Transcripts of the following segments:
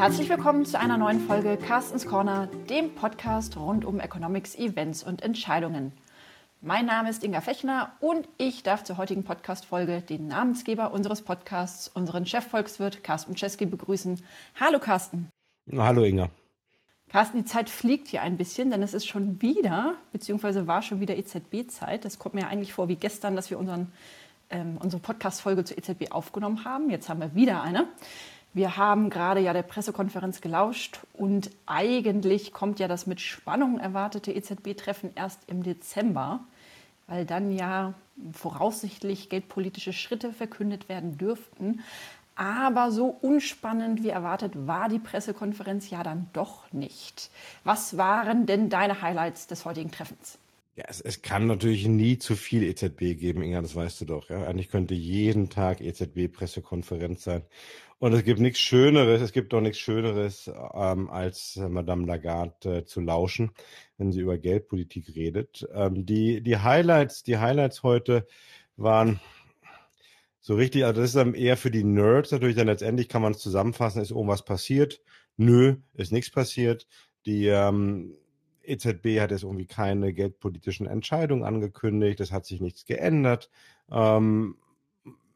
Herzlich willkommen zu einer neuen Folge Carstens Corner, dem Podcast rund um Economics, Events und Entscheidungen. Mein Name ist Inga Fechner und ich darf zur heutigen Podcast-Folge den Namensgeber unseres Podcasts, unseren Chefvolkswirt Carsten Czeski, begrüßen. Hallo Carsten. Hallo Inga. Carsten, die Zeit fliegt hier ein bisschen, denn es ist schon wieder, beziehungsweise war schon wieder EZB-Zeit. Das kommt mir eigentlich vor wie gestern, dass wir unseren, ähm, unsere Podcast-Folge zur EZB aufgenommen haben. Jetzt haben wir wieder eine. Wir haben gerade ja der Pressekonferenz gelauscht und eigentlich kommt ja das mit Spannung erwartete EZB-Treffen erst im Dezember, weil dann ja voraussichtlich geldpolitische Schritte verkündet werden dürften. Aber so unspannend wie erwartet war die Pressekonferenz ja dann doch nicht. Was waren denn deine Highlights des heutigen Treffens? Ja, es, es kann natürlich nie zu viel EZB geben, Inga, das weißt du doch. Ja? Eigentlich könnte jeden Tag EZB-Pressekonferenz sein. Und es gibt nichts Schöneres, es gibt doch nichts Schöneres, ähm, als Madame Lagarde äh, zu lauschen, wenn sie über Geldpolitik redet. Ähm, die, die Highlights, die Highlights heute waren, so richtig, also das ist dann eher für die Nerds natürlich, dann letztendlich kann man es zusammenfassen, ist irgendwas passiert? Nö, ist nichts passiert. Die ähm, EZB hat jetzt irgendwie keine geldpolitischen Entscheidungen angekündigt, es hat sich nichts geändert. Ähm,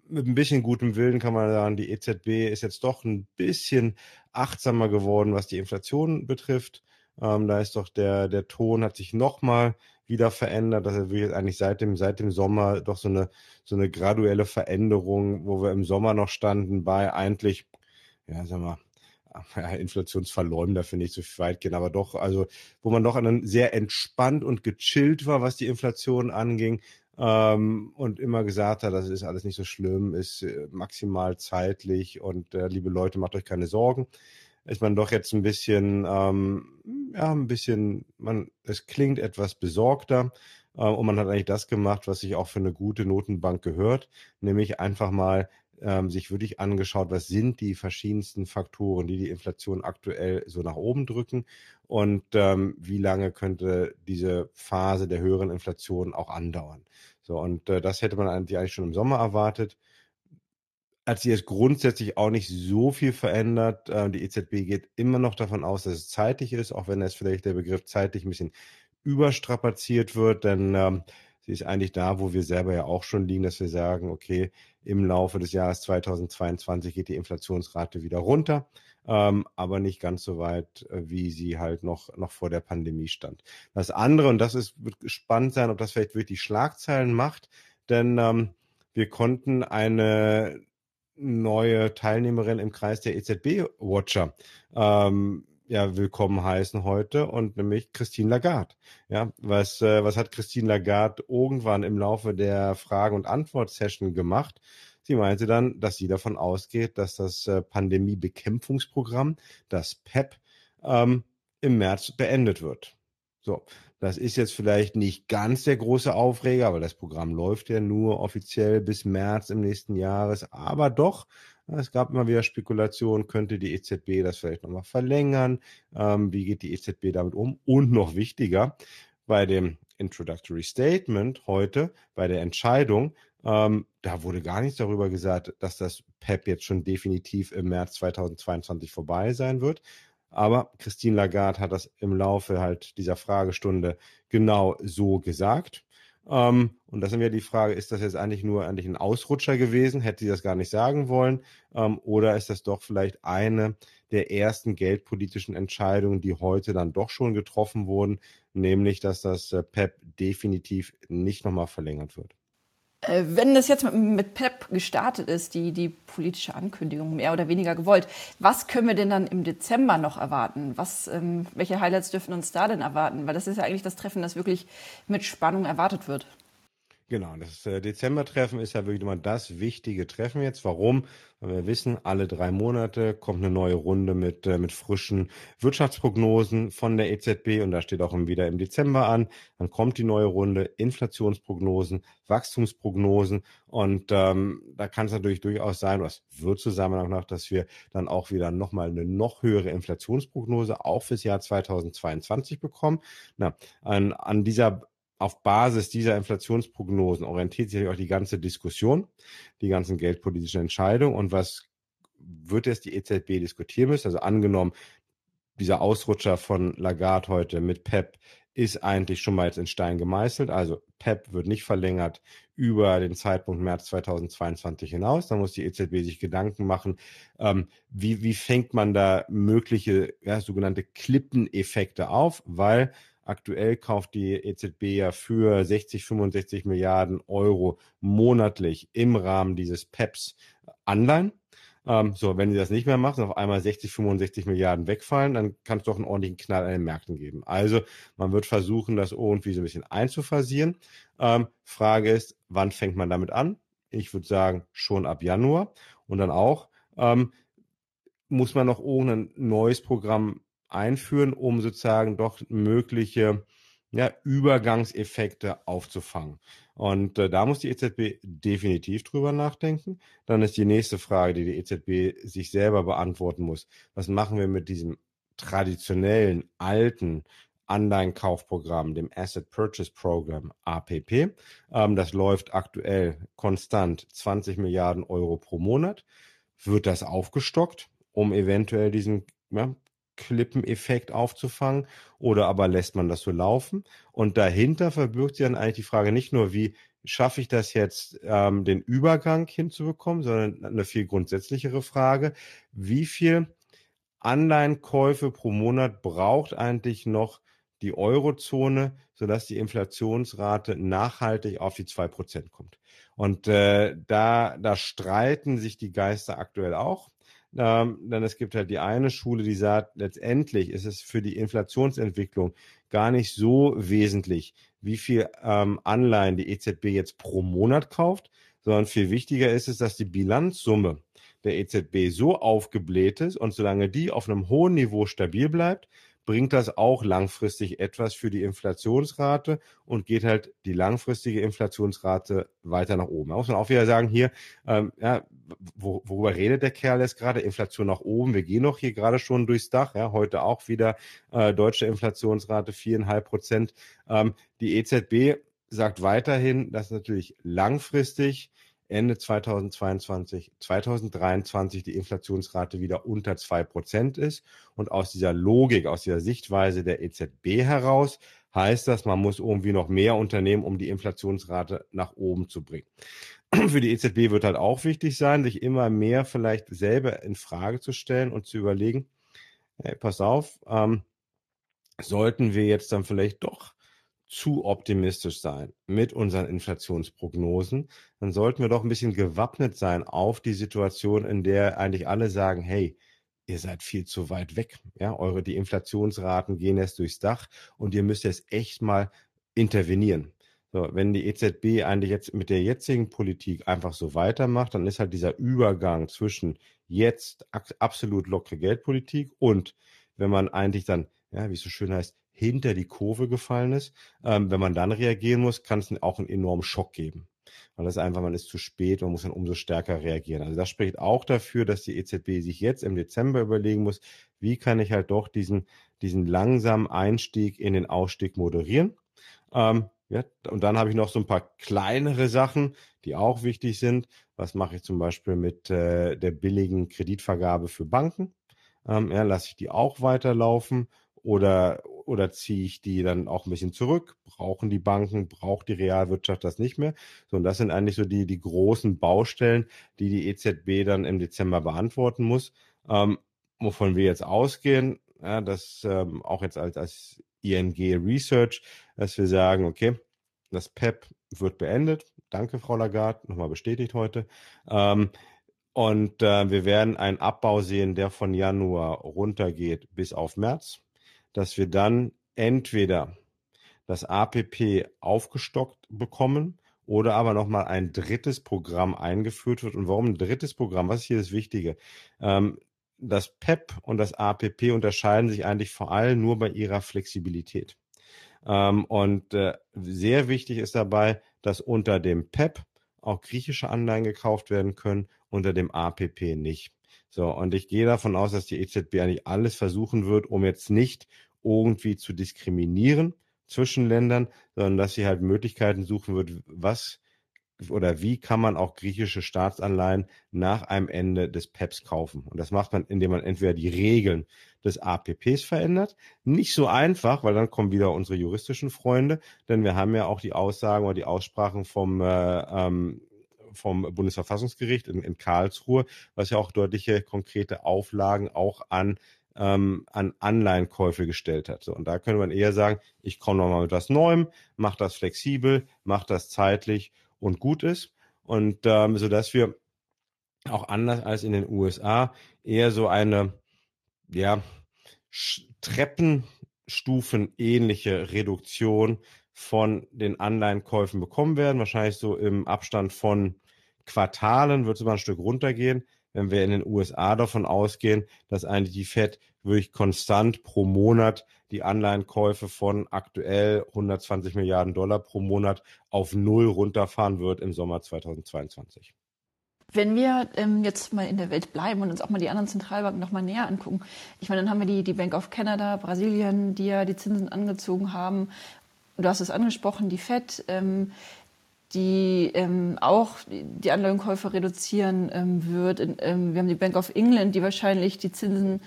mit ein bisschen gutem Willen kann man sagen, die EZB ist jetzt doch ein bisschen achtsamer geworden, was die Inflation betrifft. Ähm, da ist doch der, der Ton hat sich nochmal wieder verändert. Das ist eigentlich seit dem, seit dem Sommer doch so eine, so eine graduelle Veränderung, wo wir im Sommer noch standen bei eigentlich, ja, sag mal, Inflationsverleumder finde ich zu weit gehen, aber doch, also, wo man doch sehr entspannt und gechillt war, was die Inflation anging, ähm, und immer gesagt hat, das ist alles nicht so schlimm, ist äh, maximal zeitlich und äh, liebe Leute, macht euch keine Sorgen ist man doch jetzt ein bisschen, ähm, ja, ein bisschen, man, es klingt etwas besorgter. Äh, und man hat eigentlich das gemacht, was sich auch für eine gute Notenbank gehört, nämlich einfach mal ähm, sich wirklich angeschaut, was sind die verschiedensten Faktoren, die die Inflation aktuell so nach oben drücken und ähm, wie lange könnte diese Phase der höheren Inflation auch andauern. So, und äh, das hätte man eigentlich schon im Sommer erwartet hat sich jetzt grundsätzlich auch nicht so viel verändert. Äh, die EZB geht immer noch davon aus, dass es zeitig ist, auch wenn jetzt vielleicht der Begriff zeitig ein bisschen überstrapaziert wird, denn ähm, sie ist eigentlich da, wo wir selber ja auch schon liegen, dass wir sagen, okay, im Laufe des Jahres 2022 geht die Inflationsrate wieder runter, ähm, aber nicht ganz so weit, äh, wie sie halt noch, noch vor der Pandemie stand. Das andere, und das ist, wird spannend sein, ob das vielleicht wirklich Schlagzeilen macht, denn ähm, wir konnten eine neue Teilnehmerin im Kreis der EZB-Watcher ähm, ja, willkommen heißen heute und nämlich Christine Lagarde. Ja, was, äh, was hat Christine Lagarde irgendwann im Laufe der Frage- und Antwort-Session gemacht? Sie meinte dann, dass sie davon ausgeht, dass das äh, Pandemiebekämpfungsprogramm, das PEP, ähm, im März beendet wird. So, das ist jetzt vielleicht nicht ganz der große Aufreger, aber das Programm läuft ja nur offiziell bis März im nächsten Jahres. Aber doch, es gab immer wieder Spekulationen, könnte die EZB das vielleicht nochmal verlängern? Ähm, wie geht die EZB damit um? Und noch wichtiger, bei dem Introductory Statement heute, bei der Entscheidung, ähm, da wurde gar nichts darüber gesagt, dass das PEP jetzt schon definitiv im März 2022 vorbei sein wird, aber Christine Lagarde hat das im Laufe halt dieser Fragestunde genau so gesagt. Ähm, und das ist ja die Frage, ist das jetzt eigentlich nur eigentlich ein Ausrutscher gewesen? Hätte sie das gar nicht sagen wollen? Ähm, oder ist das doch vielleicht eine der ersten geldpolitischen Entscheidungen, die heute dann doch schon getroffen wurden, nämlich, dass das äh, PEP definitiv nicht nochmal verlängert wird? Äh, wenn das jetzt mit, PEP gestartet ist, die, die politische Ankündigung mehr oder weniger gewollt, was können wir denn dann im Dezember noch erwarten? Was, ähm, welche Highlights dürfen uns da denn erwarten? Weil das ist ja eigentlich das Treffen, das wirklich mit Spannung erwartet wird. Genau, das äh, Dezember-Treffen ist ja wirklich immer das wichtige Treffen jetzt. Warum? Weil wir wissen, alle drei Monate kommt eine neue Runde mit, äh, mit frischen Wirtschaftsprognosen von der EZB und da steht auch wieder im Dezember an. Dann kommt die neue Runde Inflationsprognosen, Wachstumsprognosen und ähm, da kann es natürlich durchaus sein, was wird zusammen nach, dass wir dann auch wieder nochmal eine noch höhere Inflationsprognose auch fürs Jahr 2022 bekommen. Na, an, an dieser auf Basis dieser Inflationsprognosen orientiert sich auch die ganze Diskussion, die ganzen geldpolitischen Entscheidungen und was wird jetzt die EZB diskutieren müssen. Also angenommen, dieser Ausrutscher von Lagarde heute mit PEP ist eigentlich schon mal jetzt in Stein gemeißelt. Also PEP wird nicht verlängert über den Zeitpunkt März 2022 hinaus. Da muss die EZB sich Gedanken machen, ähm, wie, wie fängt man da mögliche ja, sogenannte Klippeneffekte auf, weil aktuell kauft die EZB ja für 60, 65 Milliarden Euro monatlich im Rahmen dieses PEPs Anleihen. Ähm, so, wenn sie das nicht mehr machen, auf einmal 60, 65 Milliarden wegfallen, dann kann es doch einen ordentlichen Knall an den Märkten geben. Also man wird versuchen, das irgendwie so ein bisschen einzufasieren. Ähm, Frage ist, wann fängt man damit an? Ich würde sagen, schon ab Januar. Und dann auch, ähm, muss man noch irgendein neues Programm einführen, um sozusagen doch mögliche ja, Übergangseffekte aufzufangen. Und äh, da muss die EZB definitiv drüber nachdenken. Dann ist die nächste Frage, die die EZB sich selber beantworten muss. Was machen wir mit diesem traditionellen, alten Anleihenkaufprogramm, dem Asset Purchase Program APP? Ähm, das läuft aktuell konstant 20 Milliarden Euro pro Monat. Wird das aufgestockt, um eventuell diesen ja, Klippeneffekt aufzufangen oder aber lässt man das so laufen? Und dahinter verbirgt sich dann eigentlich die Frage nicht nur, wie schaffe ich das jetzt, ähm, den Übergang hinzubekommen, sondern eine viel grundsätzlichere Frage, wie viel Anleihenkäufe pro Monat braucht eigentlich noch die Eurozone, sodass die Inflationsrate nachhaltig auf die zwei Prozent kommt. Und äh, da, da streiten sich die Geister aktuell auch. Ähm, denn es gibt halt die eine Schule, die sagt, letztendlich ist es für die Inflationsentwicklung gar nicht so wesentlich, wie viel ähm, Anleihen die EZB jetzt pro Monat kauft, sondern viel wichtiger ist es, dass die Bilanzsumme der EZB so aufgebläht ist und solange die auf einem hohen Niveau stabil bleibt, bringt das auch langfristig etwas für die Inflationsrate und geht halt die langfristige Inflationsrate weiter nach oben. Da muss man auch wieder sagen, hier, ähm, ja, wo, worüber redet der Kerl jetzt gerade? Inflation nach oben. Wir gehen noch hier gerade schon durchs Dach. Ja, heute auch wieder äh, deutsche Inflationsrate viereinhalb Prozent. Ähm, die EZB sagt weiterhin, dass natürlich langfristig Ende 2022, 2023 die Inflationsrate wieder unter zwei Prozent ist. Und aus dieser Logik, aus dieser Sichtweise der EZB heraus heißt das, man muss irgendwie noch mehr unternehmen, um die Inflationsrate nach oben zu bringen. Für die EZB wird halt auch wichtig sein, sich immer mehr vielleicht selber in Frage zu stellen und zu überlegen, hey, pass auf, ähm, sollten wir jetzt dann vielleicht doch zu optimistisch sein mit unseren Inflationsprognosen, dann sollten wir doch ein bisschen gewappnet sein auf die Situation, in der eigentlich alle sagen, hey, ihr seid viel zu weit weg. Ja, eure, die Inflationsraten gehen jetzt durchs Dach und ihr müsst jetzt echt mal intervenieren. So, wenn die EZB eigentlich jetzt mit der jetzigen Politik einfach so weitermacht, dann ist halt dieser Übergang zwischen jetzt absolut lockere Geldpolitik und wenn man eigentlich dann, ja, wie es so schön heißt, hinter die Kurve gefallen ist. Ähm, wenn man dann reagieren muss, kann es auch einen enormen Schock geben. Weil das einfach, man ist zu spät, man muss dann umso stärker reagieren. Also das spricht auch dafür, dass die EZB sich jetzt im Dezember überlegen muss, wie kann ich halt doch diesen, diesen langsamen Einstieg in den Ausstieg moderieren. Ähm, ja, und dann habe ich noch so ein paar kleinere Sachen, die auch wichtig sind. Was mache ich zum Beispiel mit äh, der billigen Kreditvergabe für Banken? Ähm, ja, lasse ich die auch weiterlaufen oder, oder ziehe ich die dann auch ein bisschen zurück? Brauchen die Banken, braucht die Realwirtschaft das nicht mehr? So, und das sind eigentlich so die, die großen Baustellen, die die EZB dann im Dezember beantworten muss. Ähm, wovon wir jetzt ausgehen, ja, dass ähm, auch jetzt als, als ING Research, dass wir sagen, okay, das PEP wird beendet. Danke, Frau Lagarde, nochmal bestätigt heute. Ähm, und äh, wir werden einen Abbau sehen, der von Januar runtergeht bis auf März dass wir dann entweder das APP aufgestockt bekommen oder aber nochmal ein drittes Programm eingeführt wird. Und warum ein drittes Programm? Was ist hier das Wichtige? Ähm, das PEP und das APP unterscheiden sich eigentlich vor allem nur bei ihrer Flexibilität. Ähm, und äh, sehr wichtig ist dabei, dass unter dem PEP auch griechische Anleihen gekauft werden können, unter dem APP nicht. So, und ich gehe davon aus, dass die EZB eigentlich alles versuchen wird, um jetzt nicht irgendwie zu diskriminieren zwischen Ländern, sondern dass sie halt Möglichkeiten suchen wird, was oder wie kann man auch griechische Staatsanleihen nach einem Ende des PEPs kaufen? Und das macht man, indem man entweder die Regeln des APPs verändert. Nicht so einfach, weil dann kommen wieder unsere juristischen Freunde, denn wir haben ja auch die Aussagen oder die Aussprachen vom äh, ähm, vom Bundesverfassungsgericht in, in Karlsruhe, was ja auch deutliche konkrete Auflagen auch an ähm, an Anleihenkäufe gestellt hat. So, und da könnte man eher sagen, ich komme nochmal mit was Neuem, mache das flexibel, mache das zeitlich und gut ist. Und ähm, so dass wir auch anders als in den USA eher so eine ja, Treppenstufen-ähnliche Reduktion von den Anleihenkäufen bekommen werden. Wahrscheinlich so im Abstand von Quartalen wird es immer ein Stück runtergehen. Wenn wir in den USA davon ausgehen, dass eigentlich die Fed wirklich konstant pro Monat die Anleihenkäufe von aktuell 120 Milliarden Dollar pro Monat auf Null runterfahren wird im Sommer 2022. Wenn wir ähm, jetzt mal in der Welt bleiben und uns auch mal die anderen Zentralbanken noch mal näher angucken, ich meine, dann haben wir die, die Bank of Canada, Brasilien, die ja die Zinsen angezogen haben. Du hast es angesprochen, die Fed, ähm, die ähm, auch die Anleihenkäufe reduzieren ähm, wird. Ähm, wir haben die Bank of England, die wahrscheinlich die Zinsen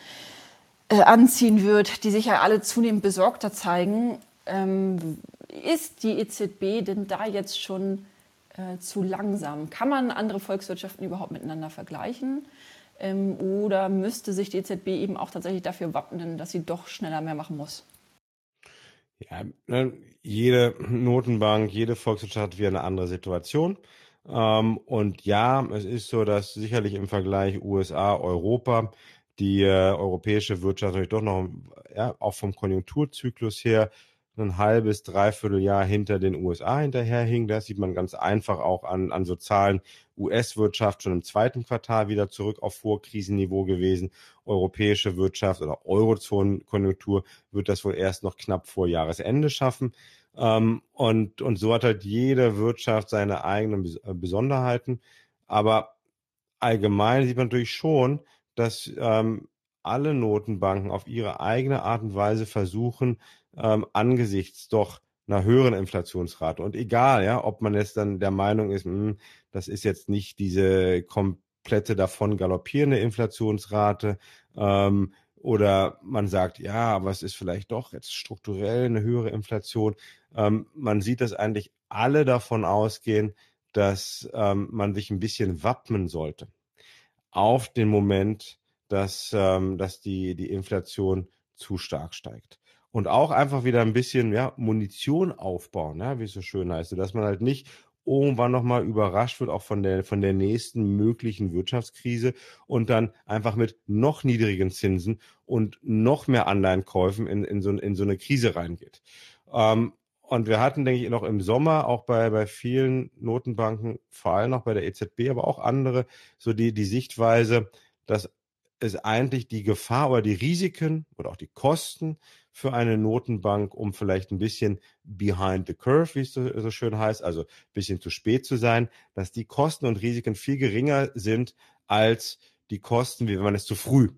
äh, anziehen wird, die sich ja alle zunehmend besorgter zeigen. Ähm, ist die EZB denn da jetzt schon äh, zu langsam? Kann man andere Volkswirtschaften überhaupt miteinander vergleichen? Ähm, oder müsste sich die EZB eben auch tatsächlich dafür wappnen, dass sie doch schneller mehr machen muss? Ja, jede Notenbank, jede Volkswirtschaft hat wieder eine andere Situation. Ähm, und ja, es ist so, dass sicherlich im Vergleich USA, Europa die äh, europäische Wirtschaft natürlich doch noch, ja, auch vom Konjunkturzyklus her ein halbes, dreiviertel Jahr hinter den USA hinterherhing. Das sieht man ganz einfach auch an, an so Zahlen. US-Wirtschaft schon im zweiten Quartal wieder zurück auf Vorkrisenniveau gewesen. Europäische Wirtschaft oder Eurozonenkonjunktur wird das wohl erst noch knapp vor Jahresende schaffen. Ähm, und, und so hat halt jede Wirtschaft seine eigenen äh, Besonderheiten. Aber allgemein sieht man natürlich schon, dass ähm, alle Notenbanken auf ihre eigene Art und Weise versuchen, ähm, angesichts doch einer höheren Inflationsrate. Und egal, ja, ob man jetzt dann der Meinung ist, mh, hm, das ist jetzt nicht diese komplette davon galoppierende Inflationsrate, ähm, oder man sagt, ja, aber es ist vielleicht doch jetzt strukturell eine höhere Inflation. Ähm, man sieht, dass eigentlich alle davon ausgehen, dass ähm, man sich ein bisschen wappnen sollte auf den Moment, dass, ähm, dass die, die Inflation zu stark steigt und auch einfach wieder ein bisschen ja, Munition aufbauen, ja, wie es so schön heißt, dass man halt nicht irgendwann nochmal überrascht wird, auch von der, von der nächsten möglichen Wirtschaftskrise und dann einfach mit noch niedrigen Zinsen und noch mehr Anleihenkäufen in, in, so, in so eine Krise reingeht. Ähm, und wir hatten, denke ich, noch im Sommer auch bei, bei vielen Notenbanken, vor allem auch bei der EZB, aber auch andere, so die, die Sichtweise, dass es eigentlich die Gefahr oder die Risiken oder auch die Kosten für eine Notenbank, um vielleicht ein bisschen behind the curve, wie es so, so schön heißt, also ein bisschen zu spät zu sein, dass die Kosten und Risiken viel geringer sind als die Kosten, wie wenn man es zu früh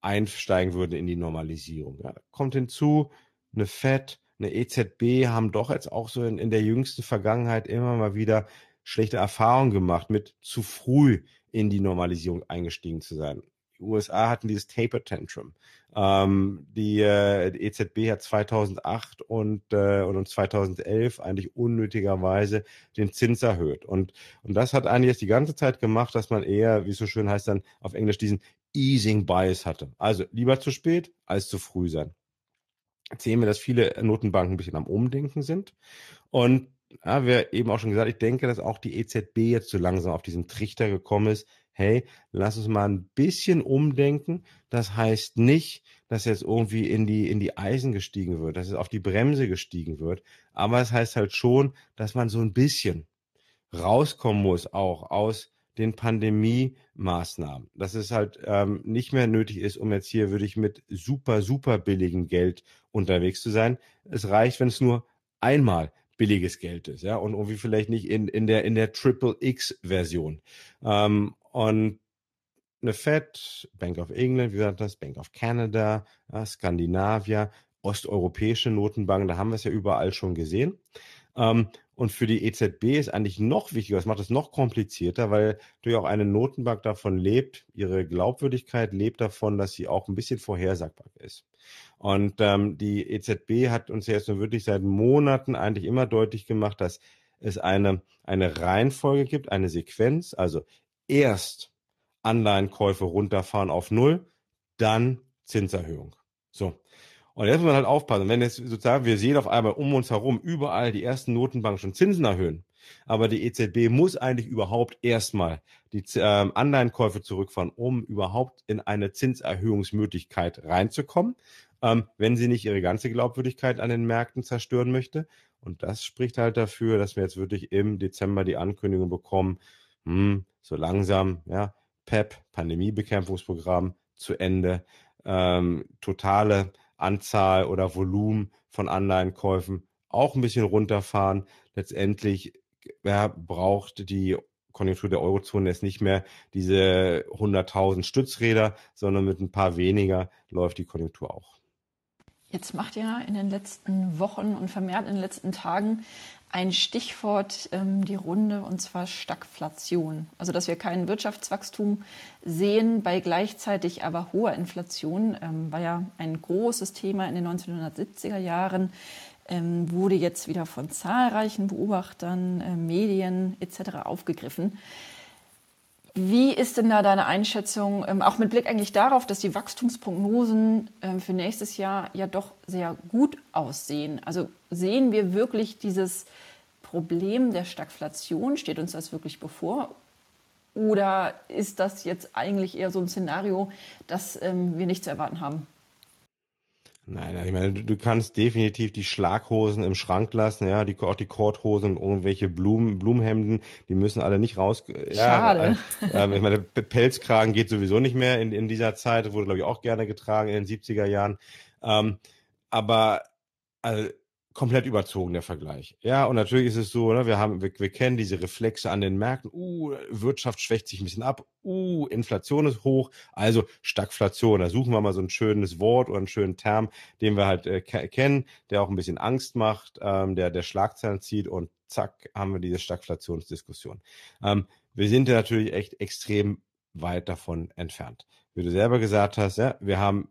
einsteigen würde in die Normalisierung. Ja, kommt hinzu, eine Fed, eine EZB haben doch jetzt auch so in, in der jüngsten Vergangenheit immer mal wieder schlechte Erfahrungen gemacht, mit zu früh in die Normalisierung eingestiegen zu sein. Die USA hatten dieses Taper Tantrum. Ähm, die, äh, die, EZB hat 2008 und, äh, und 2011 eigentlich unnötigerweise den Zins erhöht. Und, und das hat eigentlich jetzt die ganze Zeit gemacht, dass man eher, wie es so schön heißt, dann auf Englisch diesen Easing Bias hatte. Also lieber zu spät als zu früh sein. Erzählen wir, dass viele Notenbanken ein bisschen am Umdenken sind. Und ja, wir eben auch schon gesagt, ich denke, dass auch die EZB jetzt so langsam auf diesen Trichter gekommen ist, hey, lass uns mal ein bisschen umdenken. Das heißt nicht, dass jetzt irgendwie in die, in die Eisen gestiegen wird, dass es auf die Bremse gestiegen wird. Aber es heißt halt schon, dass man so ein bisschen rauskommen muss, auch aus den Pandemie-Maßnahmen. Dass es halt ähm, nicht mehr nötig ist, um jetzt hier wirklich mit super, super billigem Geld unterwegs zu sein. Es reicht, wenn es nur einmal billiges Geld ist, ja, und irgendwie vielleicht nicht in, in der, in der Triple X-Version. Ähm, und eine Fed, Bank of England, wie gesagt das, Bank of Canada, ja, Skandinavia, osteuropäische Notenbanken, da haben wir es ja überall schon gesehen. Ähm, Und für die EZB ist eigentlich noch wichtiger, das macht es noch komplizierter, weil natürlich auch eine Notenbank davon lebt, ihre Glaubwürdigkeit lebt davon, dass sie auch ein bisschen vorhersagbar ist. Und ähm, die EZB hat uns jetzt nur wirklich seit Monaten eigentlich immer deutlich gemacht, dass es eine, eine Reihenfolge gibt, eine Sequenz, also erst Anleihenkäufe runterfahren auf Null, dann Zinserhöhung. So. Und jetzt muss man halt aufpassen. Wenn jetzt sozusagen, wir sehen auf einmal um uns herum überall die ersten Notenbanken schon Zinsen erhöhen. Aber die EZB muss eigentlich überhaupt erstmal die ähm, Anleihenkäufe zurückfahren, um überhaupt in eine Zinserhöhungsmöglichkeit reinzukommen, ähm, wenn sie nicht ihre ganze Glaubwürdigkeit an den Märkten zerstören möchte. Und das spricht halt dafür, dass wir jetzt wirklich im Dezember die Ankündigung bekommen, hm, so langsam, ja, PEP, Pandemiebekämpfungsprogramm zu Ende, ähm, totale Anzahl oder Volumen von Anleihenkäufen auch ein bisschen runterfahren. Letztendlich ja, braucht die Konjunktur der Eurozone jetzt nicht mehr diese 100.000 Stützräder, sondern mit ein paar weniger läuft die Konjunktur auch. Jetzt macht ja in den letzten Wochen und vermehrt in den letzten Tagen ein Stichwort ähm, die Runde, und zwar Stagflation. Also, dass wir kein Wirtschaftswachstum sehen bei gleichzeitig aber hoher Inflation, ähm, war ja ein großes Thema in den 1970er Jahren, ähm, wurde jetzt wieder von zahlreichen Beobachtern, äh, Medien etc. aufgegriffen. Wie ist denn da deine Einschätzung, ähm, auch mit Blick eigentlich darauf, dass die Wachstumsprognosen ähm, für nächstes Jahr ja doch sehr gut aussehen? Also sehen wir wirklich dieses Problem der Stagflation? Steht uns das wirklich bevor? Oder ist das jetzt eigentlich eher so ein Szenario, das ähm, wir nicht zu erwarten haben? Nein, ich meine, du, kannst definitiv die Schlaghosen im Schrank lassen, ja, die, auch die Korthosen und irgendwelche Blumen, Blumenhemden, die müssen alle nicht raus. Schade. Ja, äh, ich meine, Pelzkragen geht sowieso nicht mehr in, in dieser Zeit, wurde, glaube ich, auch gerne getragen in den 70er Jahren. Ähm, aber also, komplett überzogen, der Vergleich. Ja, und natürlich ist es so, ne, wir haben, wir, wir kennen diese Reflexe an den Märkten. Uh, Wirtschaft schwächt sich ein bisschen ab. Uh, Inflation ist hoch. Also Stagflation. Da suchen wir mal so ein schönes Wort oder einen schönen Term, den wir halt äh, kennen, der auch ein bisschen Angst macht, ähm, der, der Schlagzeilen zieht und zack, haben wir diese Stagflationsdiskussion. Ähm, wir sind ja natürlich echt extrem weit davon entfernt. Wie du selber gesagt hast, ja, wir haben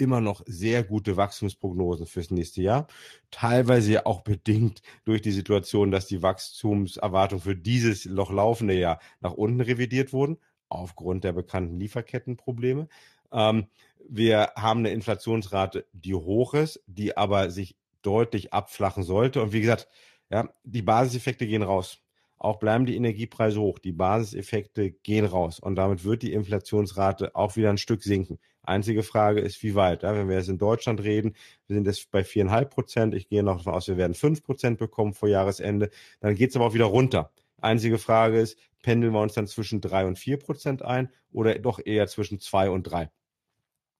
immer noch sehr gute Wachstumsprognosen fürs nächste Jahr. Teilweise ja auch bedingt durch die Situation, dass die Wachstumserwartungen für dieses noch laufende Jahr nach unten revidiert wurden, aufgrund der bekannten Lieferkettenprobleme. Ähm, wir haben eine Inflationsrate, die hoch ist, die aber sich deutlich abflachen sollte. Und wie gesagt, ja, die Basiseffekte gehen raus. Auch bleiben die Energiepreise hoch. Die Basiseffekte gehen raus. Und damit wird die Inflationsrate auch wieder ein Stück sinken. Einzige Frage ist, wie weit. Ja, wenn wir jetzt in Deutschland reden, wir sind jetzt bei viereinhalb Prozent. Ich gehe noch davon aus, wir werden fünf Prozent bekommen vor Jahresende. Dann geht es aber auch wieder runter. Einzige Frage ist, pendeln wir uns dann zwischen drei und vier Prozent ein oder doch eher zwischen zwei und drei?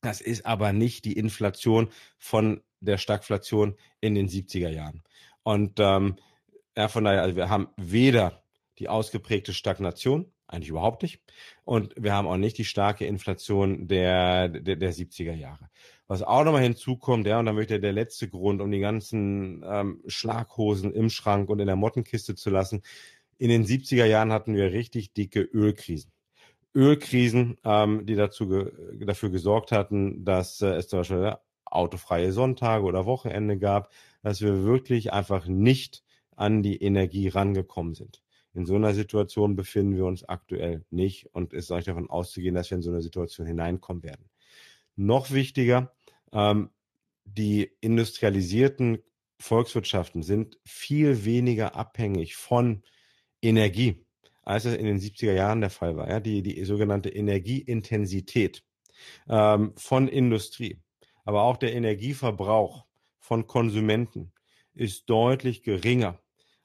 Das ist aber nicht die Inflation von der Stagflation in den 70er Jahren. Und ähm, ja, von daher, also wir haben weder die ausgeprägte Stagnation, eigentlich überhaupt nicht, und wir haben auch nicht die starke Inflation der, der, der 70er Jahre. Was auch nochmal hinzukommt, ja, und dann möchte der letzte Grund, um die ganzen ähm, Schlaghosen im Schrank und in der Mottenkiste zu lassen. In den 70er Jahren hatten wir richtig dicke Ölkrisen. Ölkrisen, ähm, die dazu ge dafür gesorgt hatten, dass äh, es zum Beispiel autofreie Sonntage oder Wochenende gab, dass wir wirklich einfach nicht an die Energie rangekommen sind. In so einer Situation befinden wir uns aktuell nicht und es ist davon auszugehen, dass wir in so eine Situation hineinkommen werden. Noch wichtiger, ähm, die industrialisierten Volkswirtschaften sind viel weniger abhängig von Energie, als es in den 70er Jahren der Fall war. Ja? Die, die sogenannte Energieintensität ähm, von Industrie, aber auch der Energieverbrauch von Konsumenten ist deutlich geringer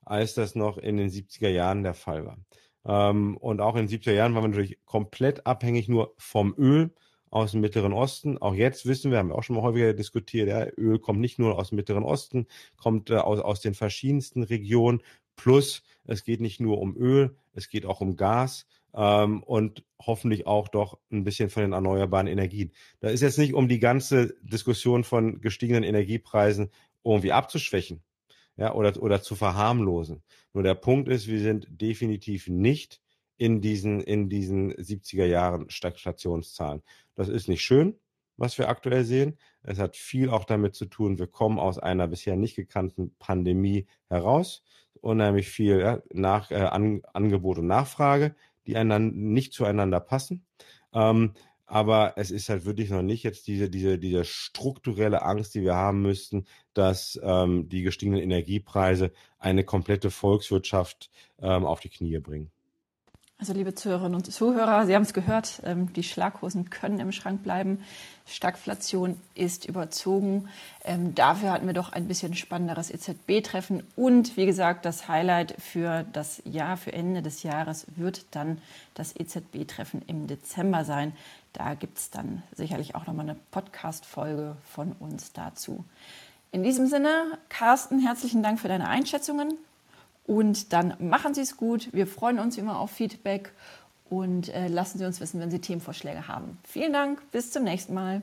als das noch in den 70er Jahren der Fall war. Ähm, und auch in den 70er Jahren waren wir natürlich komplett abhängig nur vom Öl aus dem Mittleren Osten. Auch jetzt wissen wir, haben wir auch schon mal häufiger diskutiert, ja, Öl kommt nicht nur aus dem Mittleren Osten, kommt äh, aus, aus den verschiedensten Regionen. Plus, es geht nicht nur um Öl, es geht auch um Gas ähm, und hoffentlich auch doch ein bisschen von den erneuerbaren Energien. Da ist jetzt nicht um die ganze Diskussion von gestiegenen Energiepreisen irgendwie abzuschwächen. Ja, oder, oder zu verharmlosen. Nur der Punkt ist, wir sind definitiv nicht in diesen, in diesen 70er Jahren Stagnationszahlen. Das ist nicht schön, was wir aktuell sehen. Es hat viel auch damit zu tun, wir kommen aus einer bisher nicht gekannten Pandemie heraus. Unheimlich viel ja, nach, äh, An Angebot und Nachfrage, die einander, nicht zueinander passen. Ähm, aber es ist halt wirklich noch nicht jetzt diese, diese, diese strukturelle Angst, die wir haben müssten, dass ähm, die gestiegenen Energiepreise eine komplette Volkswirtschaft ähm, auf die Knie bringen. Also liebe Zuhörerinnen und Zuhörer, Sie haben es gehört, ähm, die Schlaghosen können im Schrank bleiben. Stagflation ist überzogen. Ähm, dafür hatten wir doch ein bisschen spannenderes EZB-Treffen. Und wie gesagt, das Highlight für das Jahr, für Ende des Jahres wird dann das EZB-Treffen im Dezember sein. Da gibt es dann sicherlich auch nochmal eine Podcast-Folge von uns dazu. In diesem Sinne, Carsten, herzlichen Dank für deine Einschätzungen. Und dann machen Sie es gut. Wir freuen uns immer auf Feedback und äh, lassen Sie uns wissen, wenn Sie Themenvorschläge haben. Vielen Dank, bis zum nächsten Mal.